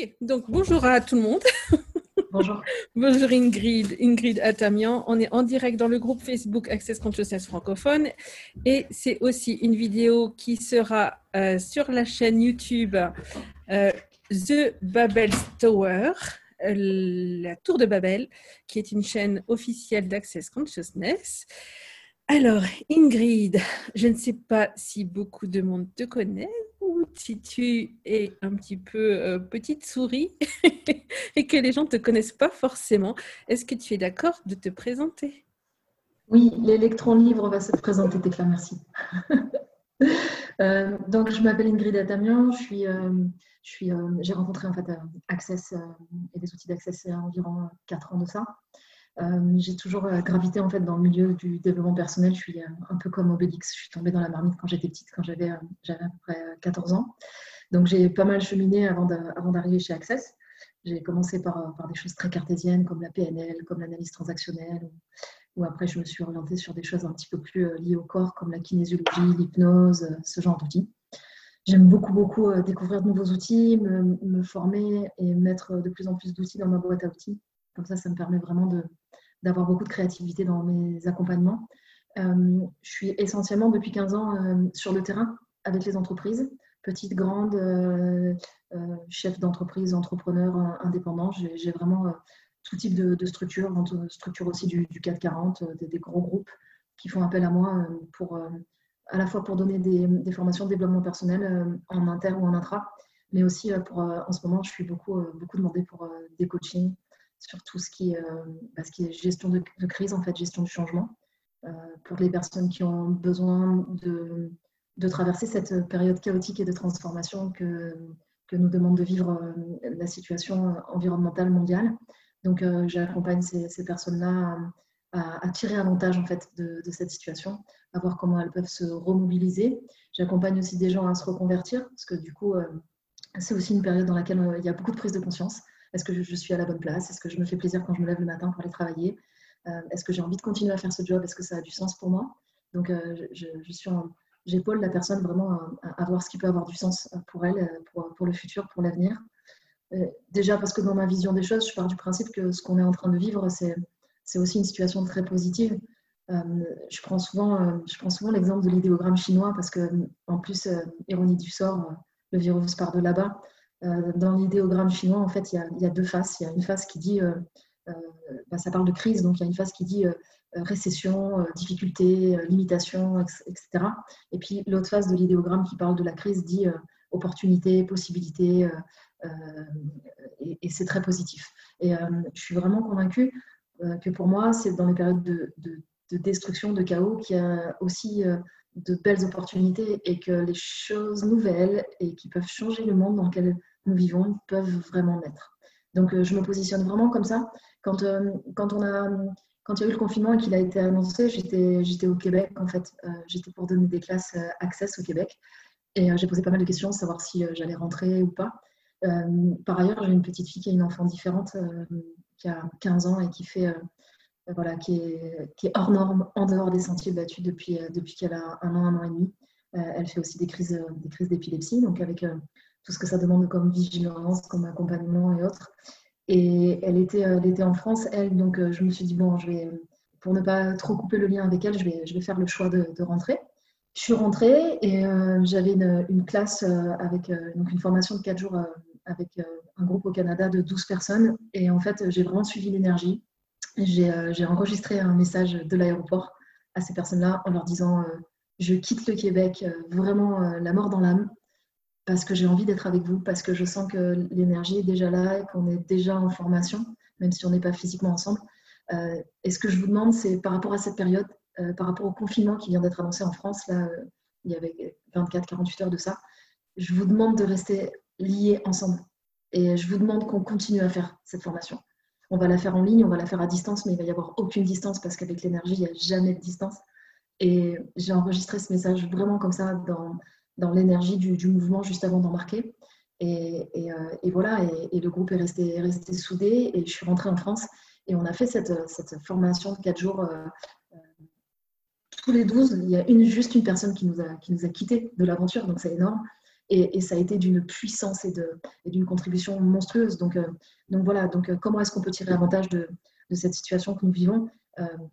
Ok, donc bonjour à tout le monde. Bonjour. bonjour Ingrid, Ingrid Atamian. On est en direct dans le groupe Facebook Access Consciousness francophone et c'est aussi une vidéo qui sera euh, sur la chaîne YouTube euh, The Babel Tower, euh, la tour de Babel, qui est une chaîne officielle d'Access Consciousness. Alors, Ingrid, je ne sais pas si beaucoup de monde te connaît si tu es un petit peu euh, petite souris et que les gens ne te connaissent pas forcément. Est-ce que tu es d'accord de te présenter? Oui, l'électron libre va se présenter, Tecla, merci. Euh, donc, je m'appelle Ingrid Atamian, je suis, euh, j'ai rencontré en fait Access et des outils d'Access il y a environ 4 ans de ça. Euh, j'ai toujours euh, gravité en fait dans le milieu du développement personnel. Je suis euh, un peu comme Obélix. Je suis tombée dans la marmite quand j'étais petite, quand j'avais à peu près 14 ans. Donc j'ai pas mal cheminé avant d'arriver chez Access. J'ai commencé par, des choses très cartésiennes comme la PNL, comme l'analyse transactionnelle, ou, après je me suis orientée sur des choses un petit peu plus liées au corps comme la kinésiologie, l'hypnose, ce genre d'outils. J'aime beaucoup, beaucoup découvrir de nouveaux outils, me, former et mettre de plus en plus d'outils dans ma boîte à outils. Comme ça, ça me permet vraiment de, d'avoir beaucoup de créativité dans mes accompagnements. Euh, je suis essentiellement depuis 15 ans euh, sur le terrain avec les entreprises, petites, grandes, euh, chefs d'entreprise, entrepreneurs indépendants. J'ai vraiment tout type de, structures, structure aussi du, du 440, des, des, gros groupes qui font appel à moi pour à la fois pour donner des, formations de développement personnel en inter ou en intra, mais aussi pour, en ce moment, je suis beaucoup, beaucoup demandée pour des coachings, sur tout ce qui, euh, bah, ce qui est gestion de, crise, en fait, gestion du changement, euh, pour les personnes qui ont besoin de, traverser cette période chaotique et de transformation que, nous demande de vivre euh, la situation environnementale mondiale. Donc, j'accompagne ces, personnes-là à, tirer avantage en fait de, cette situation, à voir comment elles peuvent se remobiliser. J'accompagne aussi des gens à se reconvertir, parce que du coup, c'est aussi une période dans laquelle il y a beaucoup de prise de conscience. Est-ce que je, suis à la bonne place? Est-ce que je me fais plaisir quand je me lève le matin pour aller travailler? Euh, Est-ce que j'ai envie de continuer à faire ce job? Est-ce que ça a du sens pour moi? Donc, euh, je, suis j'épaule la personne vraiment à, voir ce qui peut avoir du sens pour elle, pour, le futur, pour l'avenir. Euh, déjà parce que dans ma vision des choses, je pars du principe que ce qu'on est en train de vivre, c'est, aussi une situation très positive. je prends souvent, je prends souvent l'exemple de l'idéogramme chinois parce que, en plus, ironie du sort, le virus part de là-bas. Euh, dans l'idéogramme chinois, en fait, il y, a, deux faces. Il y a une face qui dit, euh, euh, bah, ça parle de crise, donc il y a une face qui dit récession, difficulté, limitation, etc. Et puis l'autre face de l'idéogramme qui parle de la crise dit opportunité, possibilité, et, c'est très positif. Et je suis vraiment convaincue que pour moi, c'est dans les périodes de, de destruction, de chaos, qu'il y a aussi de belles opportunités et que les choses nouvelles et qui peuvent changer le monde dans lequel nous vivons peuvent vraiment naître. Donc, euh, je me positionne vraiment comme ça. Quand, euh, quand, on a, quand il y a eu le confinement et qu'il a été annoncé, j'étais au Québec, en fait. Euh, j'étais pour donner des classes Access au Québec. Et j'ai posé pas mal de questions, savoir si j'allais rentrer ou pas. par ailleurs, j'ai une petite fille qui a une enfant différente, qui a 15 ans et qui fait voilà, qui est, qui est, hors norme, en dehors des sentiers battus depuis, depuis qu'elle a un an, un an et demi. elle fait aussi des crises, des crises d'épilepsie, donc avec tout ce que ça demande comme vigilance, comme accompagnement et autres. Et elle était, elle était en France, elle, donc euh, je me suis dit, bon, je vais, pour ne pas trop couper le lien avec elle, je vais, je vais faire le choix de, rentrer. Je suis rentrée et euh, j'avais une, classe euh, avec donc une formation de 4 jours avec un groupe au Canada de 12 personnes. Et en fait, j'ai vraiment suivi l'énergie. J'ai enregistré un message de l'aéroport à ces personnes-là en leur disant Je quitte le Québec, vraiment la mort dans l'âme parce que j'ai envie d'être avec vous, parce que je sens que l'énergie est déjà là et qu'on est déjà en formation, même si on n'est pas physiquement ensemble. Euh, et ce que je vous demande, c'est par rapport à cette période, euh, par rapport au confinement qui vient d'être annoncé en France, là, euh, il y avait 24-48 heures de ça, je vous demande de rester liés ensemble. Et je vous demande qu'on continue à faire cette formation. On va la faire en ligne, on va la faire à distance, mais il va y avoir aucune distance parce qu'avec l'énergie, il n'y a jamais de distance. Et j'ai enregistré ce message vraiment comme ça dans, dans l'énergie du, mouvement juste avant d'embarquer. Et, et, euh, et, voilà, et, le groupe est resté, resté soudé et je suis rentrée en France et on a fait cette, cette formation de 4 jours. Euh, euh, tous les 12, il y a une, juste une personne qui nous a, qui nous a quittés de l'aventure, donc c'est énorme. Et, ça a été d'une puissance et d'une contribution monstrueuse. Donc, donc voilà, donc, comment est-ce qu'on peut tirer avantage de, de, cette situation que nous vivons?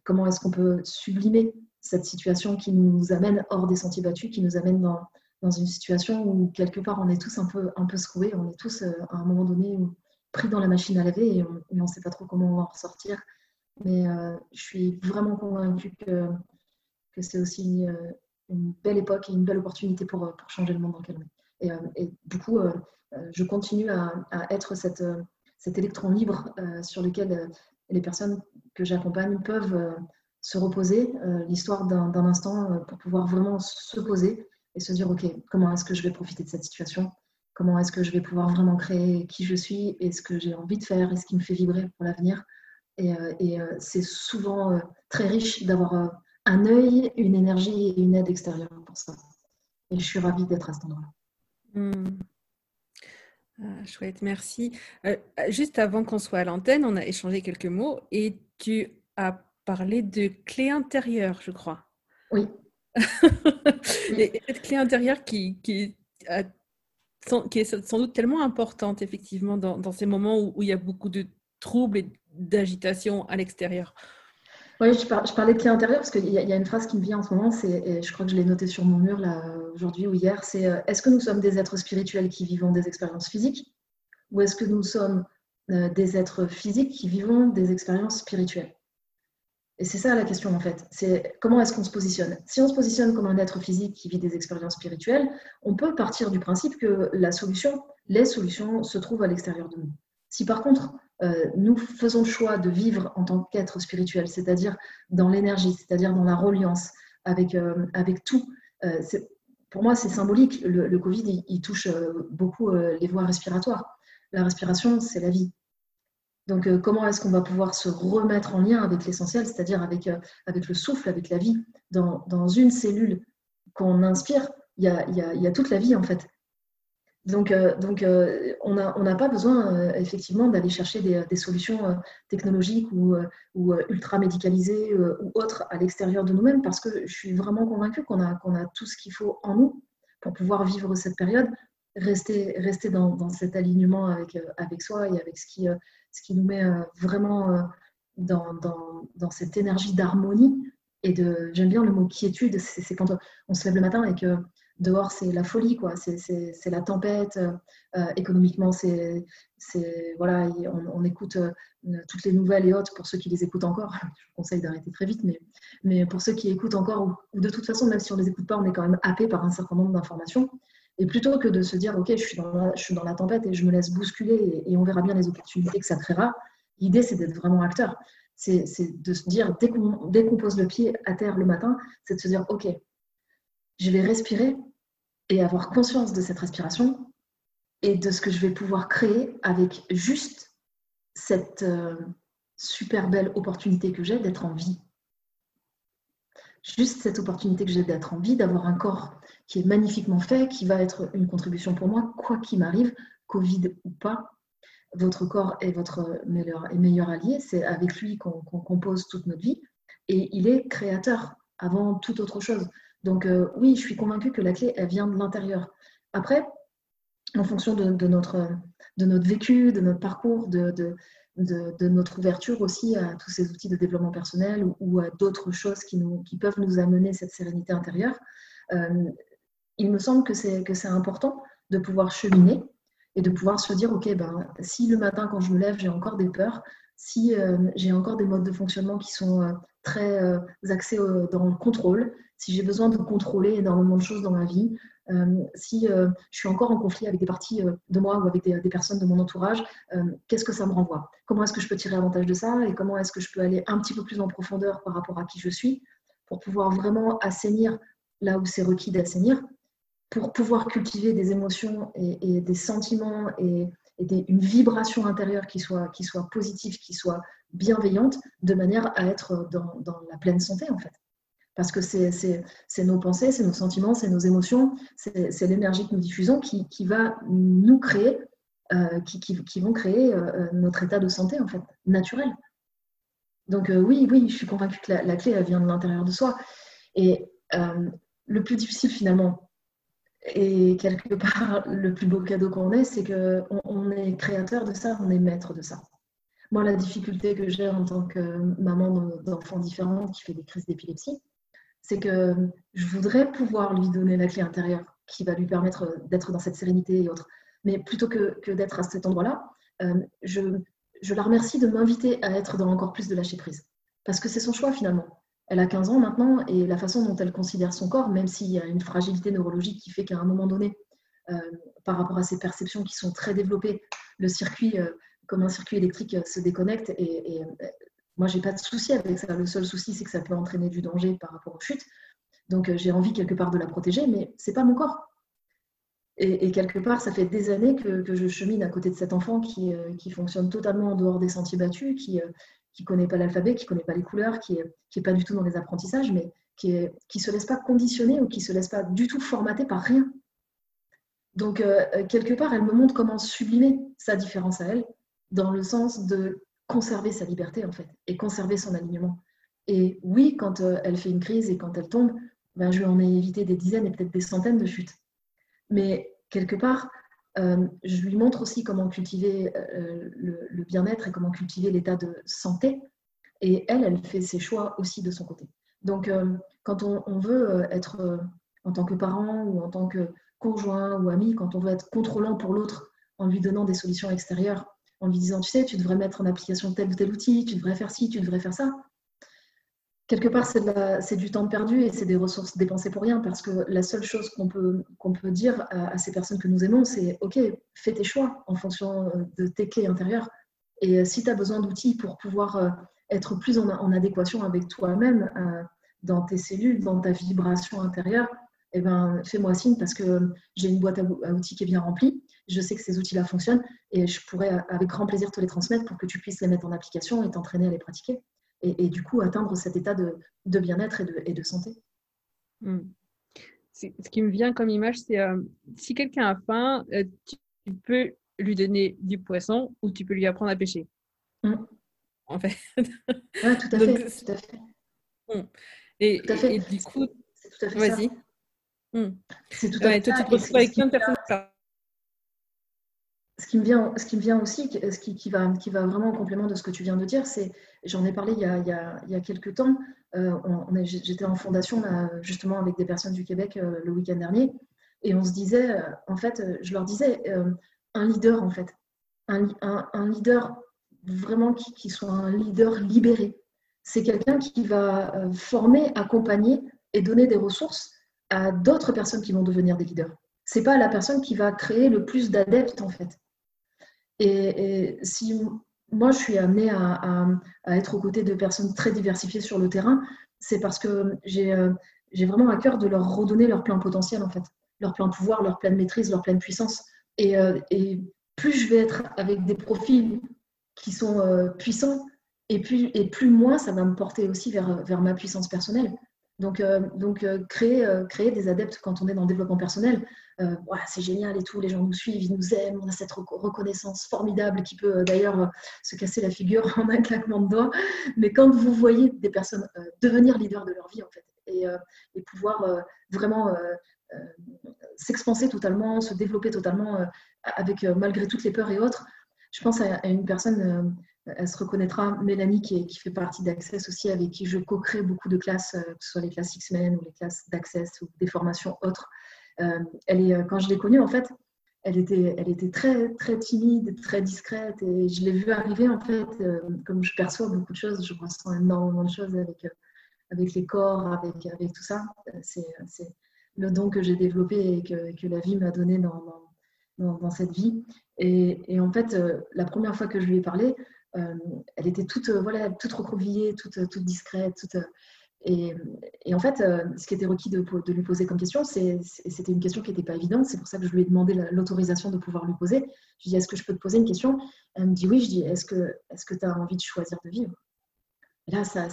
Comment est-ce qu'on peut sublimer cette situation qui nous amène hors des sentiers battus, qui nous amène dans, dans une situation où quelque part on est tous un peu, un peu secoués, on est tous à un moment donné pris dans la machine à laver et on ne sait pas trop comment on va en ressortir. Mais euh, je suis vraiment convaincue que, c'est aussi euh, une belle époque et une belle opportunité pour, euh, changer le monde dans lequel on est. Et, du coup, je continue à, être cet électron libre sur lequel les personnes que j'accompagne peuvent se reposer, l'histoire d'un instant pour pouvoir vraiment se poser et se dire, OK, comment est-ce que je vais profiter de cette situation? Comment est-ce que je vais pouvoir vraiment créer qui je suis et ce que j'ai envie de faire et ce qui me fait vibrer pour l'avenir? Et, euh, euh, c'est souvent euh, très riche d'avoir un œil, une énergie et une aide extérieure pour ça. Et je suis ravie d'être à cet endroit-là. Hmm. Ah, chouette, merci. juste avant qu'on soit à l'antenne, on a échangé quelques mots et tu as parlé de clé intérieure, je crois. Oui. et cette clé intérieure qui, qui, qui, est sans doute tellement importante, effectivement, dans, dans ces moments où, où, il y a beaucoup de troubles et d'agitation à l'extérieur. Oui, je, parlais de clé intérieure parce qu'il y, a une phrase qui me vient en ce moment, c'est, je crois que je l'ai noté sur mon mur là aujourd'hui ou hier, c'est euh, est-ce que nous sommes des êtres spirituels qui vivons des expériences physiques ou est-ce que nous sommes euh, des êtres physiques qui vivons des expériences spirituelles? Et c'est ça la question en fait, c'est comment est-ce qu'on se positionne Si on se positionne comme un être physique qui vit des expériences spirituelles, on peut partir du principe que la solution, les solutions se trouvent à l'extérieur de nous. Si par contre euh, nous faisons le choix de vivre en tant qu'être spirituel, c'est-à-dire dans l'énergie, c'est-à-dire dans la reliance avec, euh, avec tout. Euh, pour moi, c'est symbolique. Le, Covid, il, touche beaucoup les voies respiratoires. La respiration, c'est la vie. Donc, comment est-ce qu'on va pouvoir se remettre en lien avec l'essentiel, c'est-à-dire avec, avec le souffle, avec la vie Dans, une cellule qu'on inspire, il y, a, toute la vie, en fait. Donc, euh, euh, on n'a pas besoin euh, effectivement d'aller chercher des, solutions technologiques ou, ou ultra médicalisées ou autres à l'extérieur de nous-mêmes parce que je suis vraiment convaincue qu'on a, qu'on a tout ce qu'il faut en nous pour pouvoir vivre cette période, rester, rester dans, cet alignement avec, avec soi et avec ce qui, ce qui nous met vraiment dans, dans, cette énergie d'harmonie et de, j'aime bien le mot quiétude, c'est quand on se lève le matin et que dehors, c'est la folie, quoi. C'est la tempête. Euh, économiquement, c'est voilà, on, écoute euh, toutes les nouvelles et autres pour ceux qui les écoutent encore. Je vous conseille d'arrêter très vite, mais, mais pour ceux qui écoutent encore, ou, de toute façon, même si on les écoute pas, on est quand même happé par un certain nombre d'informations. Et plutôt que de se dire, OK, je suis, dans la, tempête et je me laisse bousculer et, on verra bien les opportunités que ça créera, l'idée, c'est d'être vraiment acteur. C'est de se dire, dès qu'on pose le pied à terre le matin, c'est de se dire, OK, je vais respirer et avoir conscience de cette respiration et de ce que je vais pouvoir créer avec juste cette euh, super belle opportunité que j'ai d'être en vie. Juste cette opportunité que j'ai d'être en vie, d'avoir un corps qui est magnifiquement fait, qui va être une contribution pour moi, quoi qu'il m'arrive, Covid ou pas. Votre corps est votre meilleur, meilleur allié, c'est avec lui qu'on compose toute notre vie, et il est créateur avant toute autre chose. Donc euh, oui, je suis convaincue que la clé, elle vient de l'intérieur. Après, en fonction de, notre, de notre vécu, de notre parcours, de, de, notre ouverture aussi à tous ces outils de développement personnel ou, à d'autres choses qui, nous, qui peuvent nous amener cette sérénité intérieure, euh, il me semble que c'est, que c'est important de pouvoir cheminer et de pouvoir se dire, OK, ben, si le matin quand je me lève, j'ai encore des peurs, si euh, j'ai encore des modes de fonctionnement qui sont très axés dans le contrôle, si j'ai besoin de contrôler énormément de choses dans ma vie, euh, si euh, je suis encore en conflit avec des parties euh, de moi ou avec des, personnes de mon entourage, qu'est-ce que ça me renvoie? Comment est-ce que je peux tirer avantage de ça? Et comment est-ce que je peux aller un petit peu plus en profondeur par rapport à qui je suis pour pouvoir vraiment assainir là où c'est requis d'assainir, pour pouvoir cultiver des émotions et, des sentiments et, une vibration intérieure qui soit, qui soit positive, qui soit bienveillante, de manière à être dans, la pleine santé en fait parce que c'est nos pensées, c'est nos sentiments, c'est nos émotions, c'est l'énergie que nous diffusons qui, va nous créer, euh, qui, vont créer euh, euh, notre état de santé, en fait, naturel. Donc oui, oui, je suis convaincue que la, clé, elle vient de l'intérieur de soi. Et le plus difficile, finalement, Et quelque part, le plus beau cadeau qu'on ait, c'est qu'on on est créateur de ça, on est maître de ça. Moi, la difficulté que j'ai en tant que maman d'enfants différents qui fait des crises d'épilepsie, c'est que je voudrais pouvoir lui donner la clé intérieure qui va lui permettre d'être dans cette sérénité et autres. Mais plutôt que, que d'être à cet endroit-là, euh, je, je la remercie de m'inviter à être dans encore plus de lâcher prise. Parce que c'est son choix finalement. Elle a 15 ans maintenant et la façon dont elle considère son corps, même s'il y a une fragilité neurologique qui fait qu'à un moment donné, euh, par rapport à ses perceptions qui sont très développées, le circuit, euh, comme un circuit électrique, euh, se déconnecte. Et, moi, j'ai pas de souci avec ça. Le seul souci, c'est que ça peut entraîner du danger par rapport aux chutes. Donc, j'ai envie quelque part de la protéger, mais c'est pas mon corps. Et, quelque part, ça fait des années que, je chemine à côté de cet enfant qui, qui, fonctionne totalement en dehors des sentiers battus, qui, qui connaît pas l'alphabet, qui connaît pas les couleurs, qui est, pas du tout dans les apprentissages, mais qui ne se laisse pas conditionner ou qui se laisse pas du tout formater par rien. Donc, euh, euh, quelque part, elle me montre comment sublimer sa différence à elle, dans le sens de conserver sa liberté, en fait, et conserver son alignement. Et oui, quand euh, elle fait une crise et quand elle tombe, ben, je lui en ai évité des dizaines et peut-être des centaines de chutes. Mais quelque part, euh, je lui montre aussi comment cultiver euh, le, bien-être et comment cultiver l'état de santé. Et elle, elle fait ses choix aussi de son côté. Donc, euh, quand on, veut être en tant que parent ou en tant que conjoint ou ami, quand on veut être contrôlant pour l'autre en lui donnant des solutions extérieures, en lui disant, tu sais, tu devrais mettre en application tel ou tel outil, tu devrais faire ci, tu devrais faire ça, quelque part, c'est du temps perdu et c'est des ressources dépensées pour rien parce que la seule chose qu'on peut, qu'on peut dire à, ces personnes que nous aimons, c'est OK, fais tes choix en fonction euh, de tes clés intérieures. Et euh, si tu as besoin d'outils pour pouvoir euh, être plus en, adéquation avec toi-même, dans tes cellules, dans ta vibration intérieure, eh ben, fais-moi signe parce que j'ai une boîte à, outils qui est bien remplie. Je sais que ces outils-là fonctionnent et je pourrais avec grand plaisir te les transmettre pour que tu puisses les mettre en application et t'entraîner à les pratiquer et, du coup atteindre cet état de, bien-être et de, santé. Hmm. Ce qui me vient comme image, c'est euh, si quelqu'un a faim, euh, tu peux lui donner du poisson ou tu peux lui apprendre à pêcher. Hmm. En fait. Oui, tout à fait. tout à fait. Hmm. Et, tout à fait. et, du coup, vas-y. C'est tout à fait toi, ça. tu te retrouves avec plein de personnes ce qui me vient, ce qui me vient aussi, ce qui, va, vraiment en complément de ce que tu viens de dire, c'est, j'en ai parlé il y a, quelques temps, euh, j'étais en fondation justement avec des personnes du Québec euh, le week-end dernier, et on se disait, euh, en fait, je leur disais, un leader en fait, un, un, leader vraiment qui, qui, soit un leader libéré, c'est quelqu'un qui va former, accompagner et donner des ressources à d'autres personnes qui vont devenir des leaders. C'est pas la personne qui va créer le plus d'adeptes en fait. Et, si moi, je suis amenée à, être aux côtés de personnes très diversifiées sur le terrain, c'est parce que euh, j'ai vraiment à cœur de leur redonner leur plein potentiel, en fait, leur plein pouvoir, leur pleine maîtrise, leur pleine puissance. Et, euh, plus je vais être avec des profils qui sont euh, puissants, et plus, et plus moins ça va me porter aussi vers, vers ma puissance personnelle. Donc, donc créer, créer des adeptes quand on est dans le développement personnel, euh, c'est génial et tout, les gens nous suivent, ils nous aiment, on a cette reconnaissance formidable qui peut euh, d'ailleurs euh, se casser la figure en un claquement de doigts. Mais quand vous voyez des personnes devenir leaders de leur vie, en fait, et, et pouvoir vraiment s'expanser totalement, se développer totalement avec malgré toutes les peurs et autres, je pense à, une personne elle se reconnaîtra, Mélanie, qui, qui fait partie d'Access aussi, avec qui je co-crée beaucoup de classes, que ce soit les classes X-Men ou les classes d'Access ou des formations autres. Euh, elle est, euh, quand je l'ai connue, en fait, elle était, elle était très, très timide, très discrète. Et je l'ai vue arriver, en fait, euh, comme je perçois beaucoup de choses, je ressens énormément de choses avec, avec les corps, avec, avec tout ça. C'est le don que j'ai développé et que, que la vie m'a donné dans, dans, dans, cette vie. Et, et, en fait, la première fois que je lui ai parlé, elle était toute, voilà, toute recroquevillée, toute, toute discrète, toute, et, en fait, euh, ce qui était requis de, lui poser comme question, c'était une question qui n'était pas évidente. C'est pour ça que je lui ai demandé l'autorisation de pouvoir lui poser. Je lui ai dit, est-ce que je peux te poser une question? Elle me dit oui. Je dis, est-ce que tu as envie de choisir de vivre? Et là, ça,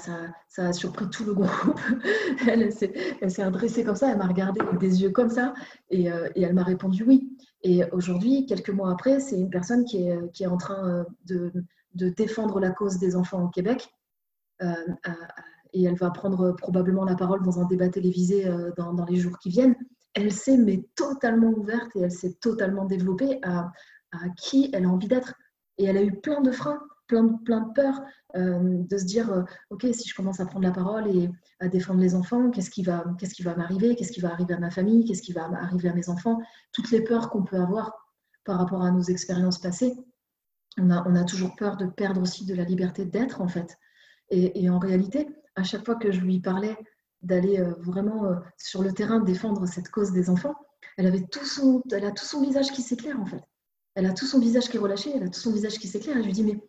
a surpris tout le groupe. elle s'est adressée comme ça, elle m'a regardé avec des yeux comme ça, et, euh, elle m'a répondu oui. Et aujourd'hui, quelques mois après, c'est une personne qui est, en train euh, de, défendre la cause des enfants au Québec, et elle va prendre probablement la parole dans un débat télévisé euh, dans, les jours qui viennent. elle s'est mais totalement ouverte et elle s'est totalement développée à, qui elle a envie d'être. Et elle a eu plein de freins, plein de, peurs, euh, de se dire, euh, OK, si je commence à prendre la parole et à défendre les enfants, qu'est-ce qui va m'arriver Qu'est-ce qui va arriver à ma famille Qu'est-ce qui va arriver à mes enfants Toutes les peurs qu'on peut avoir par rapport à nos expériences passées. On a, toujours peur de perdre aussi de la liberté d'être, en fait. Et, en réalité, à chaque fois que je lui parlais d'aller euh, vraiment euh, sur le terrain défendre cette cause des enfants, elle, avait tout son, elle a tout son visage qui s'éclaire en fait. Elle a tout son visage qui est relâché, elle a tout son visage qui s'éclaire. Et je lui dis, mais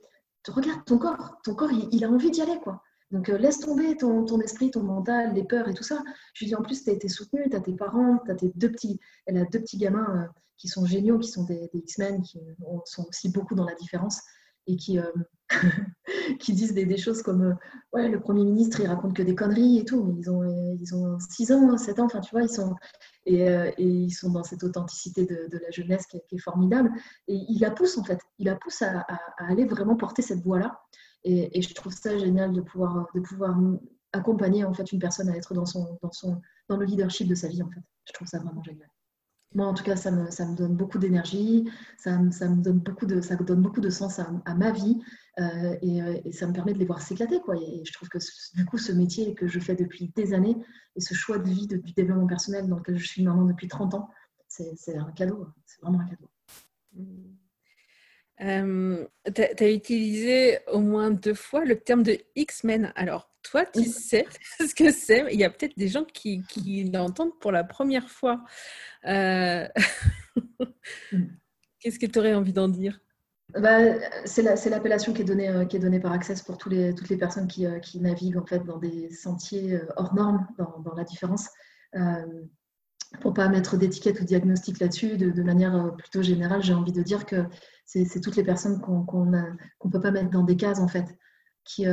regarde ton corps, ton corps, il, a envie d'y aller. quoi. Donc euh, laisse tomber ton, ton, esprit, ton mental, les peurs et tout ça. Je lui dis, en plus, tu as été soutenue, tu as tes parents, tu as tes deux petits, elle a deux petits gamins qui sont géniaux, qui sont des, X-Men, qui sont aussi beaucoup dans la différence et qui, euh, qui disent des, choses comme euh, ouais le premier ministre il raconte que des conneries et tout mais ils ont euh, ils ont 6 ans 7 ans enfin tu vois ils sont et, ils sont dans cette authenticité de, la jeunesse qui est, formidable. Et il la pousse en fait. Il la pousse à, aller vraiment porter cette voie là et, et, je trouve ça génial de pouvoir de pouvoir accompagner en fait une personne à être dans son dans son dans le leadership de sa vie en fait. Je trouve ça vraiment génial moi, en tout cas, ça me, donne beaucoup d'énergie, ça, me donne beaucoup de, ça donne beaucoup de sens à, ma vie euh, et, euh, et, ça me permet de les voir s'éclater. Quoi. Et je trouve que du coup, ce métier que je fais depuis des années et ce choix de vie du développement personnel dans lequel je suis maintenant depuis 30 ans, c'est un cadeau. C'est vraiment un cadeau. Euh, tu as, utilisé au moins deux fois le terme de X-Men. Alors, toi, tu sais ce que c'est. Il y a peut-être des gens qui, qui l'entendent pour la première fois. Euh, qu'est-ce que tu aurais envie d'en dire? Bah, c'est l'appellation qui, est donnée, euh, qui est donnée par Access pour tous les, toutes les personnes qui, euh, qui, naviguent en fait dans des sentiers hors normes, dans, dans la différence. pour pas mettre d'étiquette ou diagnostic là-dessus, de, manière plutôt générale, j'ai envie de dire que c'est toutes les personnes qu'on ne peut pas mettre dans des cases en fait, qui,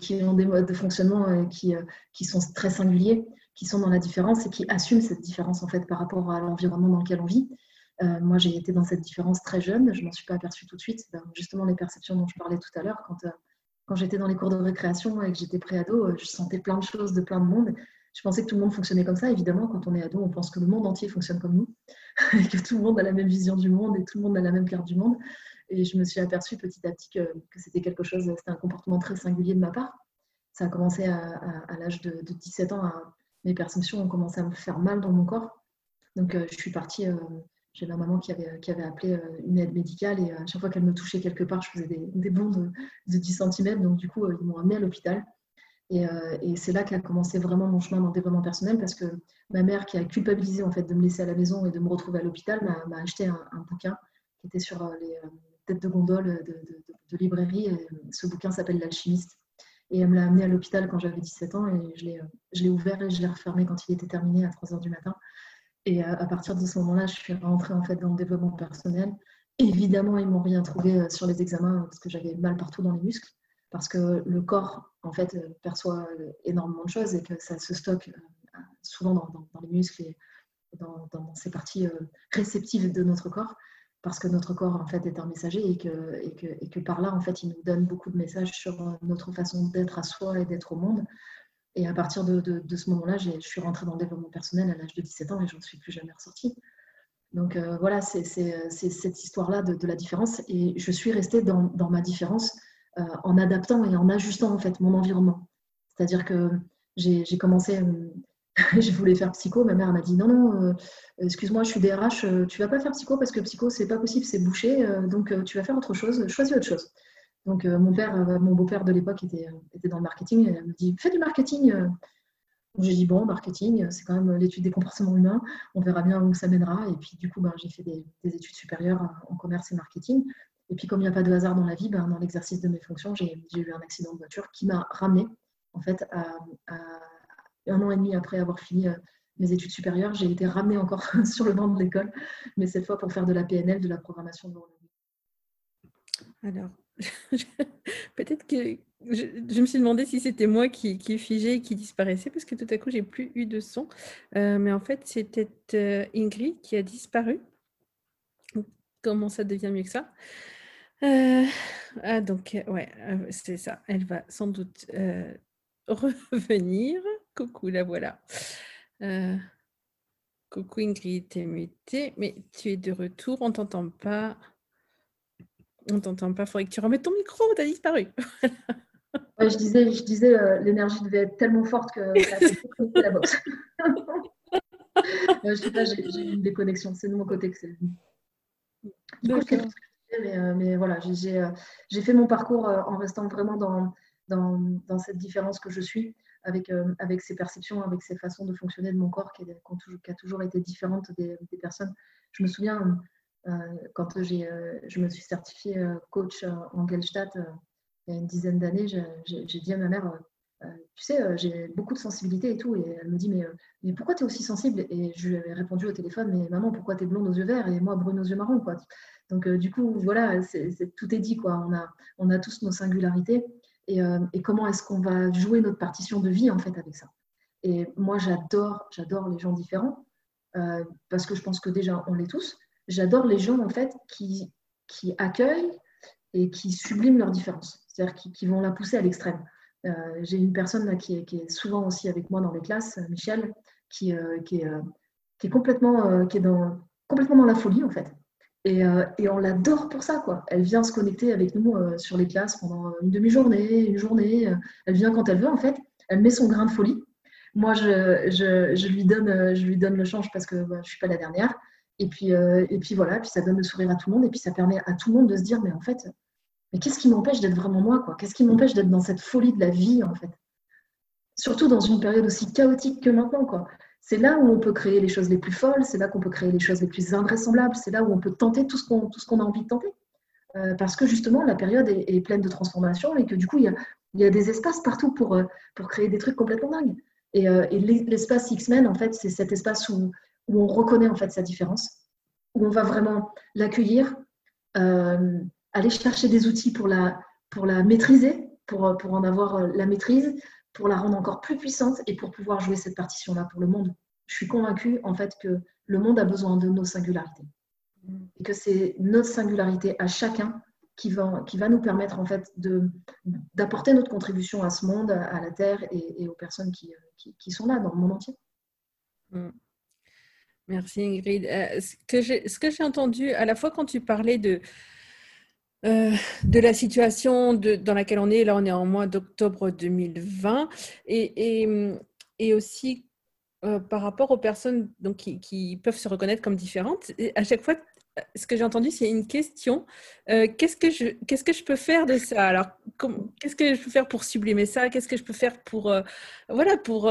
qui ont des modes de fonctionnement qui, qui sont très singuliers qui sont dans la différence et qui assument cette différence en fait par rapport à l'environnement dans lequel on vit. Euh, moi, j'ai été dans cette différence très jeune, je m'en suis pas aperçue tout de suite. Ben, justement, les perceptions dont je parlais tout à l'heure, quand, euh, quand j'étais dans les cours de récréation et que j'étais pré-ado, euh, je sentais plein de choses de plein de monde. Je pensais que tout le monde fonctionnait comme ça. Évidemment, quand on est ado, on pense que le monde entier fonctionne comme nous, et que tout le monde a la même vision du monde et tout le monde a la même carte du monde. Et je me suis aperçue petit à petit que, c'était quelque chose, c'était un comportement très singulier de ma part. Ça a commencé à, l'âge de, de 17 ans à, mes perceptions ont commencé à me faire mal dans mon corps. Donc, euh, je suis partie. Euh, j'ai ma maman qui avait, qui avait appelé euh, une aide médicale et à chaque fois qu'elle me touchait quelque part, je faisais des, des bonds de, 10 cm. Donc, du coup, ils m'ont amenée à l'hôpital. Et, et c'est là qu'a commencé vraiment mon chemin dans développement personnel parce que ma mère, qui a culpabilisé en fait de me laisser à la maison et de me retrouver à l'hôpital, m'a acheté un, bouquin qui était sur les têtes de gondole de, de, librairie. Et ce bouquin s'appelle L'alchimiste. Et elle me l'a amené à l'hôpital quand j'avais 17 ans et je l'ai ouvert et je l'ai refermé quand il était terminé à 3 heures du matin. Et euh, à partir de ce moment-là, je suis rentrée en fait dans le développement personnel. Évidemment, ils m'ont rien trouvé euh, sur les examens parce que j'avais mal partout dans les muscles, parce que le corps en fait euh, perçoit énormément de choses et que ça se stocke souvent dans, les muscles et dans ces parties réceptives de notre corps parce que notre corps en fait est un messager et que, et que, et que par là en fait il nous donne beaucoup de messages sur euh, notre façon d'être à soi et d'être au monde. Et à partir de, de, ce moment-là, je suis rentrée dans le développement personnel à l'âge de 17 ans et je ne suis plus jamais ressortie. Donc euh, voilà, c'est cette histoire-là de, la différence. Et je suis restée dans, dans ma différence euh, en adaptant et en ajustant en fait mon environnement. C'est-à-dire que j'ai commencé je voulais faire psycho. Ma mère m'a dit non, non, euh, excuse-moi, je suis DRH, euh, tu vas pas faire psycho parce que psycho, c'est pas possible, c'est bouché, euh, donc tu vas faire autre chose, choisis autre chose. Donc mon père, mon beau-père de l'époque était, était, dans le marketing et elle me dit fais du marketing. J'ai dit bon, marketing, c'est quand même l'étude des comportements humains, on verra bien où ça mènera. Et puis du coup, ben, j'ai fait des, études supérieures en commerce et marketing. Et puis comme il n'y a pas de hasard dans la vie, ben, dans l'exercice de mes fonctions, j'ai eu un accident de voiture qui m'a ramené en fait à un an et demi après avoir fini euh, mes études supérieures, j'ai été ramenée encore sur le banc de l'école, mais cette fois pour faire de la PNL, de la programmation neurologique. Alors, peut-être que je, me suis demandé si c'était moi qui, qui et qui disparaissait, parce que tout à coup, j'ai plus eu de son. Euh, mais en fait, c'était euh, Ingrid qui a disparu. Comment ça devient mieux que ça? Ah, donc, ouais, c'est ça. Elle va sans doute revenir. Coucou, la voilà. Euh, Coucou Ingrid, t'es mutée, mais tu es de retour, on t'entend pas. On t'entend pas, faudrait que tu remettes ton micro, t'as disparu. je disais, je disais euh, l'énergie devait être tellement forte que ça a la boxe. je sais pas, j'ai une déconnexion, c'est de mon côté que c'est. Du coup, mais, euh, mais, voilà, euh, j'ai fait mon parcours en restant vraiment dans, dans, dans, cette différence que je suis avec, euh, avec ces perceptions, avec ces façons de fonctionner de mon corps qui, a toujours été différente des, personnes. Je me souviens, euh, quand euh, je me suis certifiée coach en Gelstadt il y a une dizaine d'années, j'ai dit à ma mère, tu sais, j'ai beaucoup de sensibilité et tout. Et elle me dit, mais, mais pourquoi tu es aussi sensible? Et je lui ai répondu au téléphone, mais maman, pourquoi tu es blonde aux yeux verts et moi brune aux yeux marrons. Donc, du coup, voilà, tout est dit. Quoi. On, a, on a tous nos singularités. Euh, et, comment est-ce qu'on va jouer notre partition de vie en fait avec ça? Et moi, j'adore, j'adore les gens différents euh, parce que je pense que déjà on l'est tous. J'adore les gens en fait qui, qui accueillent et qui subliment leur différence, c'est-à-dire qui, vont la pousser à l'extrême. Euh, j'ai une personne qui, qui, est, souvent aussi avec moi dans les classes, Michel, qui, qui, est, qui est complètement, qui est dans, complètement dans la folie en fait. Euh, et, on l'adore pour ça, quoi. Elle vient se connecter avec nous euh, sur les classes pendant une demi-journée, une journée. Euh, elle vient quand elle veut, en fait. Elle met son grain de folie. Moi, je, lui, donne, je lui donne le change parce que bah, je ne suis pas la dernière. Et puis, et puis voilà, puis ça donne le sourire à tout le monde. Et puis ça permet à tout le monde de se dire, mais en fait, mais qu'est-ce qui m'empêche d'être vraiment moi, quoi? Qu'est-ce qui m'empêche d'être dans cette folie de la vie, en fait? Surtout dans une période aussi chaotique que maintenant, quoi. C'est là où on peut créer les choses les plus folles, c'est là qu'on peut créer les choses les plus invraisemblables, c'est là où on peut tenter tout ce qu'on a envie de tenter. Euh, parce que justement, la période est, pleine de transformations et que du coup, il y a, des espaces partout pour, euh, pour créer des trucs complètement dingues. Et, euh, l'espace X-Men, en fait, c'est cet espace où, on reconnaît en fait sa différence, où on va vraiment l'accueillir, aller chercher des outils pour la, maîtriser, pour en avoir la maîtrise, pour la rendre encore plus puissante et pour pouvoir jouer cette partition-là pour le monde. Je suis convaincue en fait que le monde a besoin de nos singularités et que c'est notre singularité à chacun qui va, qui va nous permettre en fait d'apporter notre contribution à ce monde, à la Terre et, aux personnes qui, qui, sont là dans le monde entier. Mm. Merci Ingrid. Euh, ce que j'ai entendu à la fois quand tu parlais de, euh, de la situation dans laquelle on est. Là, on est en mois d'octobre 2020. Et, aussi euh, par rapport aux personnes donc, qui, peuvent se reconnaître comme différentes. à chaque fois, ce que j'ai entendu, c'est une question. Euh, qu'est-ce, que je, qu'est-ce que je peux faire de ça? Alors, qu'est-ce que je peux faire pour sublimer ça? Qu'est-ce que je peux faire pour... voilà, pour...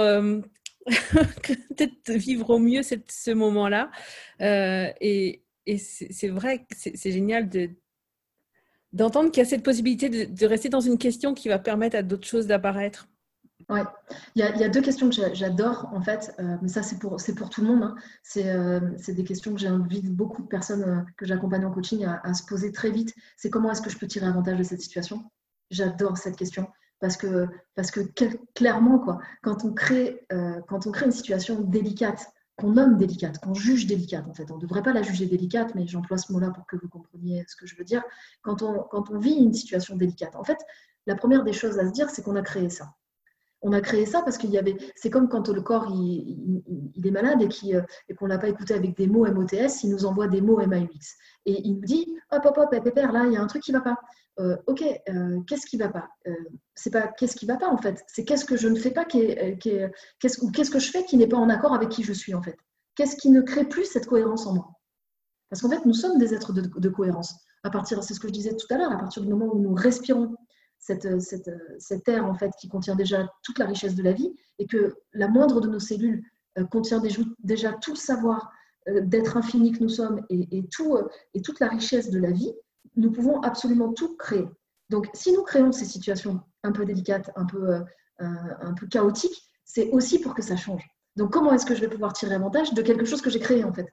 peut-être vivre au mieux ce moment-là? et, c'est, vrai c'est génial de, d'entendre qu'il y a cette possibilité de, rester dans une question qui va permettre à d'autres choses d'apparaître. Oui, il, y, a deux questions que j'adore en fait, euh, mais ça c'est pour, pour tout le monde. Hein. Euh, c'est des questions que j'invite beaucoup de personnes euh, que j'accompagne en coaching à, se poser très vite. C'est comment est-ce que je peux tirer avantage de cette situation? J'adore cette question parce que, parce que clairement, quoi, quand, on crée, quand on crée une situation délicate, qu'on nomme délicate, qu'on juge délicate en fait. On ne devrait pas la juger délicate, mais j'emploie ce mot-là pour que vous compreniez ce que je veux dire. Quand on, vit une situation délicate, en fait, la première des choses à se dire, c'est qu'on a créé ça. On a créé ça parce qu'il y avait. C'est comme quand le corps il, est malade et euh, qu'on ne l'a pas écouté avec des mots MOTS, il nous envoie des mots MAUX. Et il nous dit hop, hop, hop, pépère, là, il y a un truc qui ne va pas. Euh, ok, euh, qu'est-ce qui va pas? Euh, C'est pas qu'est-ce qui va pas en fait, c'est qu'est-ce que je ne fais pas qui est, ou qu'est-ce que je fais qui n'est pas en accord avec qui je suis en fait? Qu'est-ce qui ne crée plus cette cohérence en moi? Parce qu'en fait, nous sommes des êtres de, cohérence. À partir, c'est ce que je disais tout à l'heure, à partir du moment où nous respirons cette, cette, cet air en fait qui contient déjà toute la richesse de la vie et que la moindre de nos cellules contient déjà tout le savoir d'être infini que nous sommes et, tout, et toute la richesse de la vie, nous pouvons absolument tout créer. Donc, si nous créons ces situations un peu délicates, un peu, euh, un peu chaotiques, c'est aussi pour que ça change. Donc, comment est-ce que je vais pouvoir tirer avantage de quelque chose que j'ai créé en fait?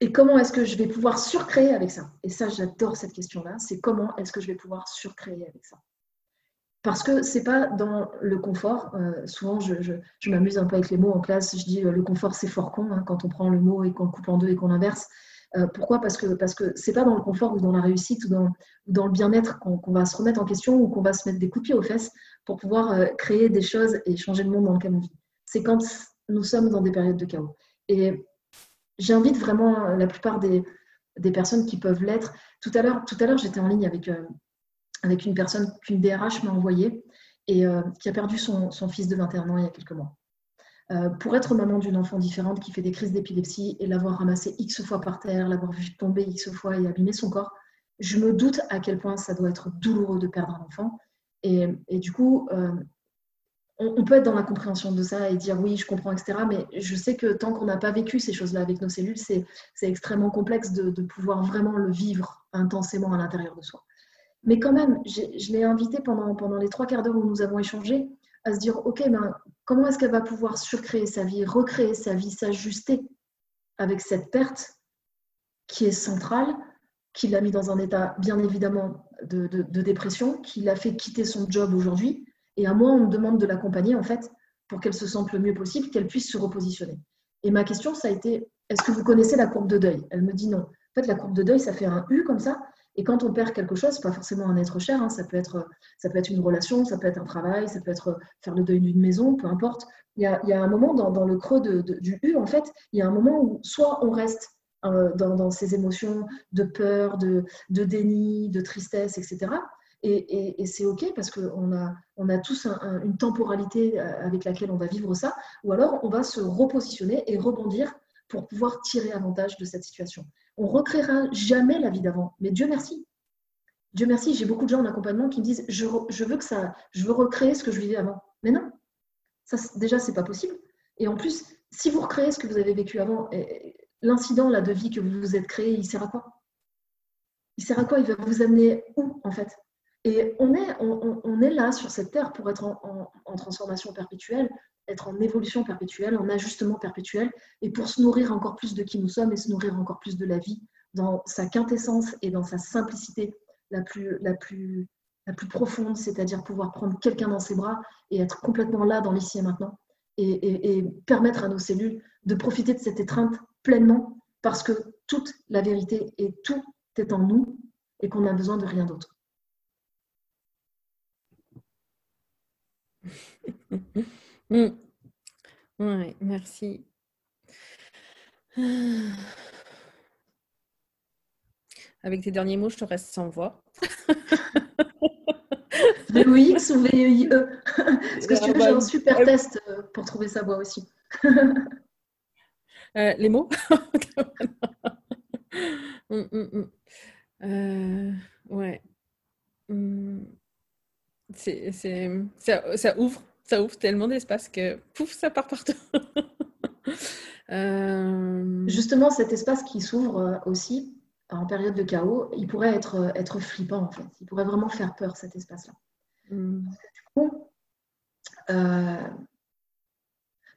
Et comment est-ce que je vais pouvoir surcréer avec ça? Et ça, j'adore cette question-là. C'est comment est-ce que je vais pouvoir surcréer avec ça? Parce que c'est pas dans le confort. Euh, souvent, je, m'amuse un peu avec les mots en classe. Je dis euh, le confort, c'est fort con hein, quand on prend le mot et qu'on le coupe en deux et qu'on l'inverse. Euh, pourquoi? Parce que parce que c'est pas dans le confort ou dans la réussite ou dans, le bien-être qu'on va se remettre en question ou qu'on va se mettre des coups de pied aux fesses pour pouvoir euh, créer des choses et changer le monde dans lequel on vit. C'est quand nous sommes dans des périodes de chaos. Et j'invite vraiment la plupart des, personnes qui peuvent l'être. Tout à l'heure, j'étais en ligne avec, euh, une personne qu'une DRH m'a envoyée et euh, qui a perdu son, son, fils de 21 ans il y a quelques mois. Euh, pour être maman d'une enfant différente qui fait des crises d'épilepsie et l'avoir ramassé X fois par terre, l'avoir vu tomber X fois et abîmer son corps, je me doute à quel point ça doit être douloureux de perdre un enfant. Et, du coup, on, peut être dans la compréhension de ça et dire oui, je comprends, etc. Mais je sais que tant qu'on n'a pas vécu ces choses-là avec nos cellules, c'est extrêmement complexe de, pouvoir vraiment le vivre intensément à l'intérieur de soi. Mais quand même, je l'ai invité pendant les trois quarts d'heure où nous avons échangé à se dire, OK, ben, comment est-ce qu'elle va pouvoir surcréer sa vie, recréer sa vie, s'ajuster avec cette perte qui est centrale, qui l'a mis dans un état bien évidemment de, de dépression, qui l'a fait quitter son job aujourd'hui, et à moi, on me demande de l'accompagner, en fait, pour qu'elle se sente le mieux possible, qu'elle puisse se repositionner. Et ma question, ça a été, est-ce que vous connaissez la courbe de deuil? Elle me dit non. En fait, la courbe de deuil, ça fait un U comme ça. Et quand on perd quelque chose, pas forcément un être cher, hein, ça, peut être, ça peut être une relation, ça peut être un travail, ça peut être faire le deuil d'une maison, peu importe. Il y a, un moment dans, le creux du U, en fait, il y a un moment où soit on reste euh, dans, ces émotions de peur, de, de déni, de tristesse, etc. Et, c'est OK parce qu'on a, on a tous une temporalité euh, avec laquelle on va vivre ça, ou alors on va se repositionner et rebondir pour pouvoir tirer avantage de cette situation. On recréera jamais la vie d'avant, mais Dieu merci. Dieu merci, j'ai beaucoup de gens en accompagnement qui me disent je, veux que ça, je veux recréer ce que je vivais avant. Mais non, ça, déjà c'est pas possible. Et en plus, si vous recréez ce que vous avez vécu avant, l'incident de vie que vous vous êtes créé, il sert à quoi? Il sert à quoi? Il va vous amener où en fait? Et on est, on, est là sur cette terre pour être en, transformation perpétuelle, être en évolution perpétuelle, en ajustement perpétuel, et pour se nourrir encore plus de qui nous sommes et se nourrir encore plus de la vie dans sa quintessence et dans sa simplicité la plus, la plus, la plus profonde, c'est-à-dire pouvoir prendre quelqu'un dans ses bras et être complètement là dans l'ici et maintenant, et, et permettre à nos cellules de profiter de cette étreinte pleinement, parce que toute la vérité et tout est en nous et qu'on n'a besoin de rien d'autre. Mm. Oui, merci. Avec tes derniers mots, je te reste sans voix. VOX ou VIE Est-ce que tu veux, j'ai un super test euh, pour trouver sa voix aussi. Euh, les mots? Mm, mm, euh, Ouais c'est, ça, ça, ouvre, ça ouvre tellement d'espace que pouf, ça part partout. Euh, Justement, cet espace qui s'ouvre euh, aussi en période de chaos, il pourrait être, euh, être flippant en fait. Il pourrait vraiment faire peur cet espace-là. Hmm. Du coup,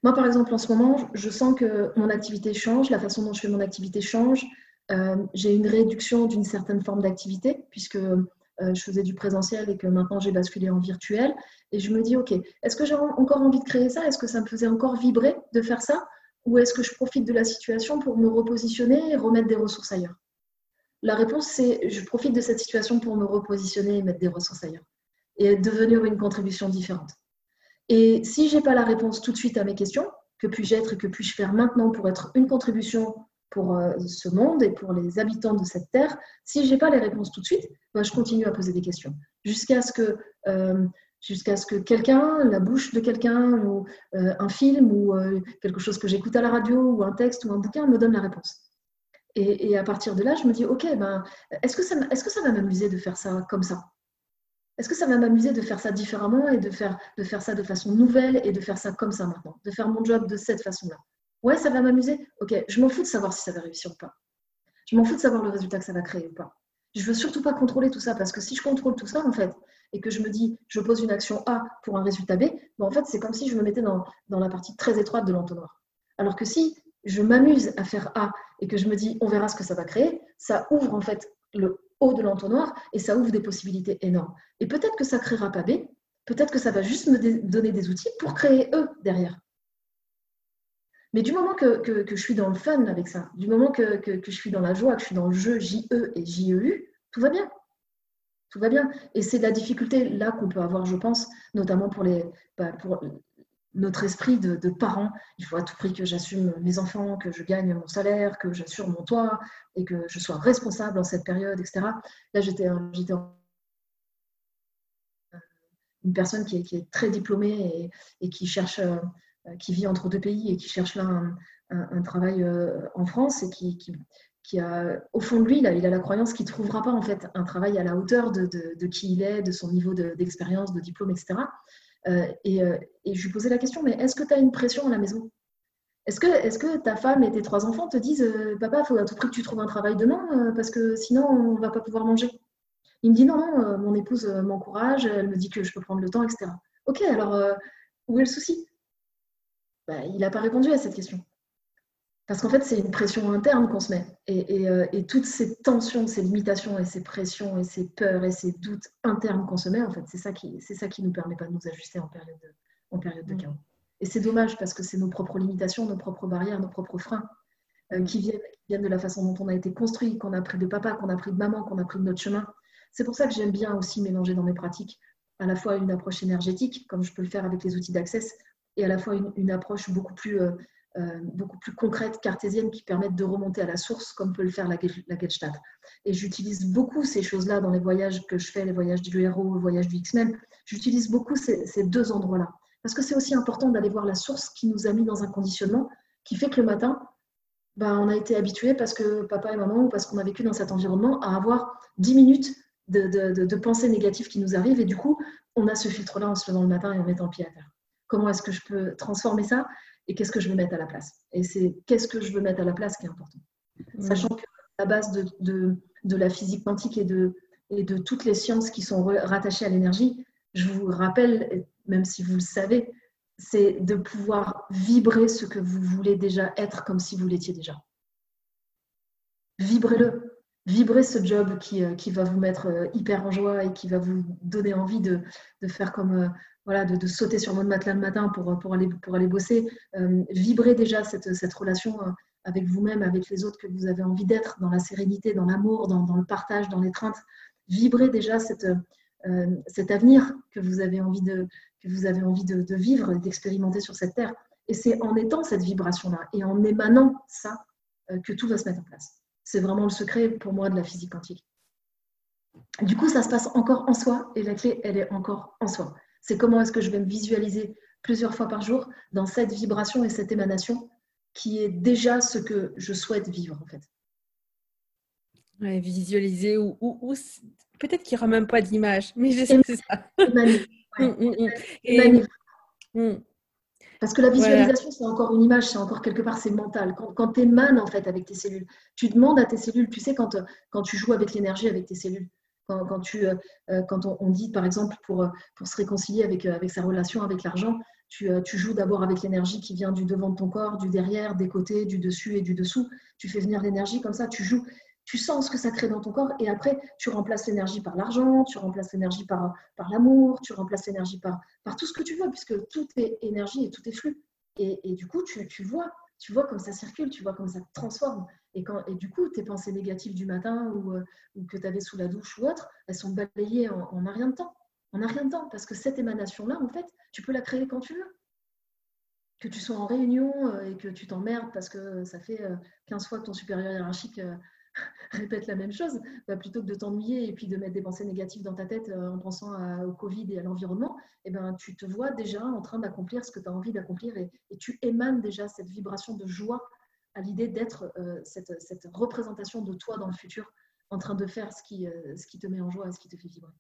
moi par exemple en ce moment, je sens que mon activité change, la façon dont je fais mon activité change. j'ai une réduction d'une certaine forme d'activité puisque je faisais du présentiel et que maintenant j'ai basculé en virtuel. Et je me dis, OK, est-ce que j'ai encore envie de créer ça? Est-ce que ça me faisait encore vibrer de faire ça? Ou est-ce que je profite de la situation pour me repositionner et remettre des ressources ailleurs? La réponse, c'est je profite de cette situation pour me repositionner et mettre des ressources ailleurs et devenir une contribution différente. Et si je n'ai pas la réponse tout de suite à mes questions, que puis-je être et que puis-je faire maintenant pour être une contribution pour euh, ce monde et pour les habitants de cette terre, si je n'ai pas les réponses tout de suite, ben, je continue à poser des questions. Jusqu'à ce que, euh, que quelqu'un, la bouche de quelqu'un ou euh, un film ou quelque chose que j'écoute à la radio ou un texte ou un bouquin me donne la réponse. Et, à partir de là, je me dis, OK, ben, est-ce que, ça, est-ce que ça va m'amuser de faire ça comme ça? Est-ce que ça va m'amuser de faire ça différemment et de faire, de faire ça de façon nouvelle et de faire ça comme ça maintenant, de faire mon job de cette façon-là? Ouais, ça va m'amuser. Ok, je m'en fous de savoir si ça va réussir ou pas. Je m'en fous de savoir le résultat que ça va créer ou pas. Je veux surtout pas contrôler tout ça parce que si je contrôle tout ça, en fait, et que je me dis, je pose une action A pour un résultat B, ben, en fait, c'est comme si je me mettais dans, la partie très étroite de l'entonnoir. Alors que si je m'amuse à faire A et que je me dis, on verra ce que ça va créer, ça ouvre en fait le haut de l'entonnoir et ça ouvre des possibilités énormes. Et peut-être que ça créera pas B, peut-être que ça va juste me donner des outils pour créer E derrière. Mais du moment que, je suis dans le fun avec ça, du moment que, je suis dans la joie, que je suis dans le jeu JE et JEU, tout va bien. Tout va bien. Et c'est la difficulté là qu'on peut avoir, je pense, notamment pour les, bah, pour notre esprit de, de, parents. Il faut à tout prix que j'assume mes enfants, que je gagne mon salaire, que j'assure mon toit et que je sois responsable en cette période, etc. Là, j'étais une personne qui est, très diplômée et, et, qui cherche, euh, qui vit entre deux pays et qui cherche là un, travail euh, en France et qui, qui, qui, a, au fond de lui, là, il a la croyance qu'il ne trouvera pas en fait un travail à la hauteur de, de, qui il est, de son niveau d'expérience, de, diplôme, etc. Euh, et, euh, et, je lui posais la question, mais est-ce que tu as une pression à la maison? Est-ce que, est que ta femme et tes trois enfants te disent, papa, il faut à tout prix que tu trouves un travail demain parce que sinon on ne va pas pouvoir manger? Il me dit non, non, euh, mon épouse euh, m'encourage, elle me dit que je peux prendre le temps, etc. Ok, alors euh, où est le souci? Bah, Il n'a pas répondu à cette question. Parce qu'en fait, c'est une pression interne qu'on se met. Et, toutes ces tensions, ces limitations et ces pressions et ces peurs et ces doutes internes qu'on se met, en fait, c'est ça qui c'est ça qui nous permet pas de nous ajuster en période de, en période de mmh. chaos. Et c'est dommage parce que c'est nos propres limitations, nos propres barrières, nos propres freins qui, viennent, qui viennent de la façon dont on a été construit, qu'on a pris de papa, qu'on a pris de maman, qu'on a pris de notre chemin. C'est pour ça que j'aime bien aussi mélanger dans mes pratiques à la fois une approche énergétique, comme je peux le faire avec les outils d'accès, et à la fois une, approche beaucoup plus, euh, euh, beaucoup plus concrète, cartésienne, qui permettent de remonter à la source, comme peut le faire la, la Gestalt. Et j'utilise beaucoup ces choses-là dans les voyages que je fais, les voyages du héros, le voyage du X-Men. J'utilise beaucoup ces, ces deux endroits-là. Parce que c'est aussi important d'aller voir la source qui nous a mis dans un conditionnement qui fait que le matin, ben, on a été habitué parce que papa et maman ou parce qu'on a vécu dans cet environnement à avoir 10 minutes de, pensées négatives qui nous arrivent. Et du coup, on a ce filtre-là en se levant le matin et en mettant le pied à terre. Comment est-ce que je peux transformer ça et qu'est-ce que je veux mettre à la place Et c'est qu'est-ce que je veux mettre à la place qui est important. Mmh. Sachant que la base de, la physique quantique et de, et de toutes les sciences qui sont rattachées à l'énergie, je vous rappelle, même si vous le savez, c'est de pouvoir vibrer ce que vous voulez déjà être comme si vous l'étiez déjà. Vibrez-le vibrer ce job qui, euh, qui, va vous mettre euh, hyper en joie et qui va vous donner envie de, de faire comme euh, voilà, de, sauter sur votre matelas le matin pour, pour, aller, pour aller bosser. Euh, vibrer déjà cette, cette relation avec vous-même, avec les autres que vous avez envie d'être, dans la sérénité, dans l'amour, dans, le partage, dans l'étreinte. Vibrer déjà cette, euh, cet avenir que vous avez envie de, que vous avez envie de, de vivre, d'expérimenter sur cette terre. Et c'est en étant cette vibration-là et en émanant ça que tout va se mettre en place. C'est vraiment le secret pour moi de la physique quantique. Du coup, ça se passe encore en soi et la clé, elle est encore en soi. C'est comment est-ce que je vais me visualiser plusieurs fois par jour dans cette vibration et cette émanation qui est déjà ce que je souhaite vivre en fait. Ouais, visualiser ou, ou, peut-être qu'il n'y aura même pas d'image, mais je sais que c'est ça. Émaner. Parce que la visualisation, c'est encore une image, c'est encore quelque part, c'est mental. Quand, tu émanes en fait avec tes cellules, tu demandes à tes cellules, tu sais, quand, quand tu joues avec l'énergie avec tes cellules, quand, tu, euh, quand on, dit par exemple pour, pour se réconcilier avec, avec sa relation avec l'argent, tu, joues d'abord avec l'énergie qui vient du devant de ton corps, du derrière, des côtés, du dessus et du dessous. Tu fais venir l'énergie comme ça, tu joues tu sens ce que ça crée dans ton corps et après, tu remplaces l'énergie par l'argent, tu remplaces l'énergie par, par l'amour, tu remplaces l'énergie par, par tout ce que tu veux, puisque tout est énergie et tout est flux. Et, du coup, tu, tu, vois, tu vois comme ça circule, tu vois comme ça transforme. Et, du coup, tes pensées négatives du matin ou, euh, que tu avais sous la douche ou autre, elles sont balayées en, en un rien de temps. En un rien de temps, parce que cette émanation-là, en fait, tu peux la créer quand tu veux que tu sois en réunion euh, et que tu t'emmerdes parce que ça fait 15 euh, fois que ton supérieur hiérarchique répète la même chose, bah, plutôt que de t'ennuyer et puis de mettre des pensées négatives dans ta tête en pensant au Covid et à l'environnement, eh ben, tu te vois déjà en train d'accomplir ce que tu as envie d'accomplir et, tu émanes déjà cette vibration de joie à l'idée d'être euh, cette, cette, représentation de toi dans le futur, en train de faire ce qui, euh, ce qui te met en joie et ce qui te fait vibrer.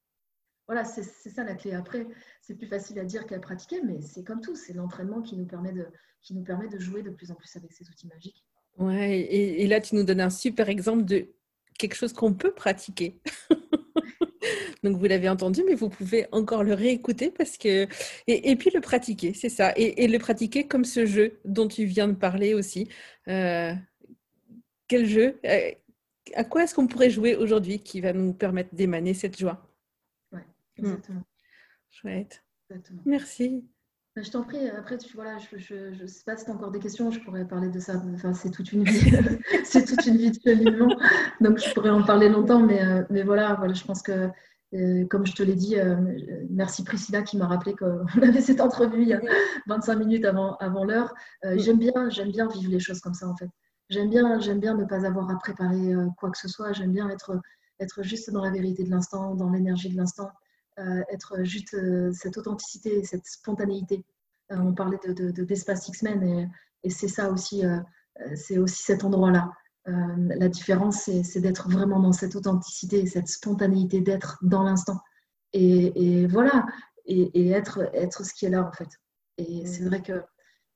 Voilà, c'est ça la clé. Après, c'est plus facile à dire qu'à pratiquer, mais c'est comme tout, c'est l'entraînement qui, nous permet de, qui nous permet de jouer de plus en plus avec ces outils magiques. Ouais, et, là, tu nous donnes un super exemple de quelque chose qu'on peut pratiquer. Donc, vous l'avez entendu, mais vous pouvez encore le réécouter parce que. Et, puis le pratiquer, c'est ça. Et, le pratiquer comme ce jeu dont tu viens de parler aussi. Euh, quel jeu euh, À quoi est-ce qu'on pourrait jouer aujourd'hui qui va nous permettre d'émaner cette joie? Ouais, hmm. exactement. Chouette. Merci. Je t'en prie, après, tu, voilà, je ne sais pas si tu as encore des questions, je pourrais parler de ça. Enfin, c'est toute une vie, c'est toute une vie de cheminement, donc je pourrais en parler longtemps, mais, euh, mais voilà, voilà, je pense que comme je te l'ai dit, merci Priscilla qui m'a rappelé qu'on avait cette entrevue il y a 25 minutes avant, avant l'heure. J'aime bien, j'aime bien vivre les choses comme ça en fait. J'aime bien, j'aime bien ne pas avoir à préparer quoi que ce soit. J'aime bien être, être juste dans la vérité de l'instant, dans l'énergie de l'instant, être juste cette authenticité, cette spontanéité. on parlait de, d'espace X-Men et, et c'est ça aussi, c'est aussi cet endroit-là. Euh, la différence, c'est d'être vraiment dans cette authenticité, cette spontanéité d'être dans l'instant. Et, voilà, et, être, être ce qui est là en fait. Et c'est vrai que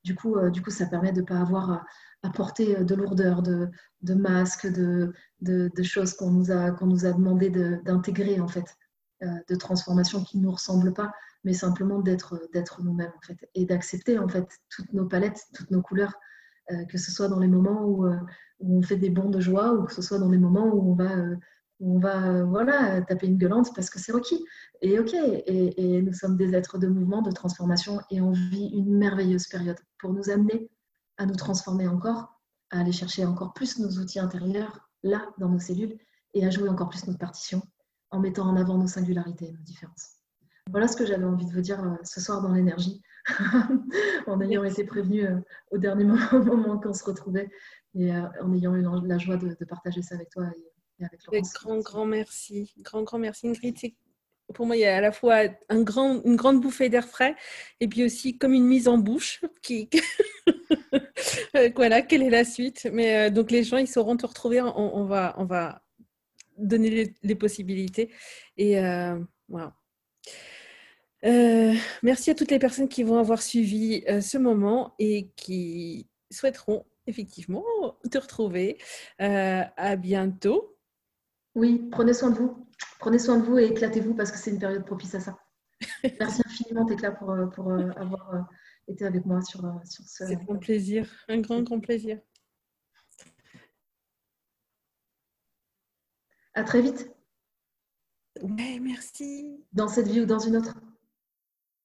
du coup, euh, du coup, ça permet de ne pas avoir à, porter de lourdeur, de, de masques, de, de, choses qu'on nous, a, qu'on nous a demandé d'intégrer en fait, euh, de transformations qui ne nous ressemblent pas, mais simplement d'être nous-mêmes en fait, et d'accepter en fait toutes nos palettes, toutes nos couleurs, que ce soit dans les moments où où on fait des bons de joie ou que ce soit dans des moments où on va, euh, on va euh, voilà, taper une gueulante parce que c'est requis. Et ok, et, nous sommes des êtres de mouvement, de transformation et on vit une merveilleuse période pour nous amener à nous transformer encore, à aller chercher encore plus nos outils intérieurs là dans nos cellules et à jouer encore plus notre partition en mettant en avant nos singularités et nos différences. Voilà ce que j'avais envie de vous dire euh, ce soir dans l'énergie, en ayant été prévenu au dernier moment qu'on se retrouvait et euh, en ayant eu la joie de, partager ça avec toi et, avec. Grand, grand merci. Grand, grand merci Ingrid. Pour moi, il y a à la fois un grand, une grande bouffée d'air frais et puis aussi comme une mise en bouche qui... Euh, voilà, quelle est la suite Mais euh, donc les gens, ils sauront te retrouver. On, va, on va donner les, possibilités. Et voilà. Merci à toutes les personnes qui vont avoir suivi ce moment et qui souhaiteront effectivement te retrouver. Euh, à bientôt. Oui, prenez soin de vous. Prenez soin de vous et éclatez-vous parce que c'est une période propice à ça. Merci infiniment, Técla, pour, euh, pour euh, avoir été avec moi sur, sur ce. C'est un plaisir, un grand, grand plaisir. À très vite. Ouais, merci. Dans cette vie ou dans une autre.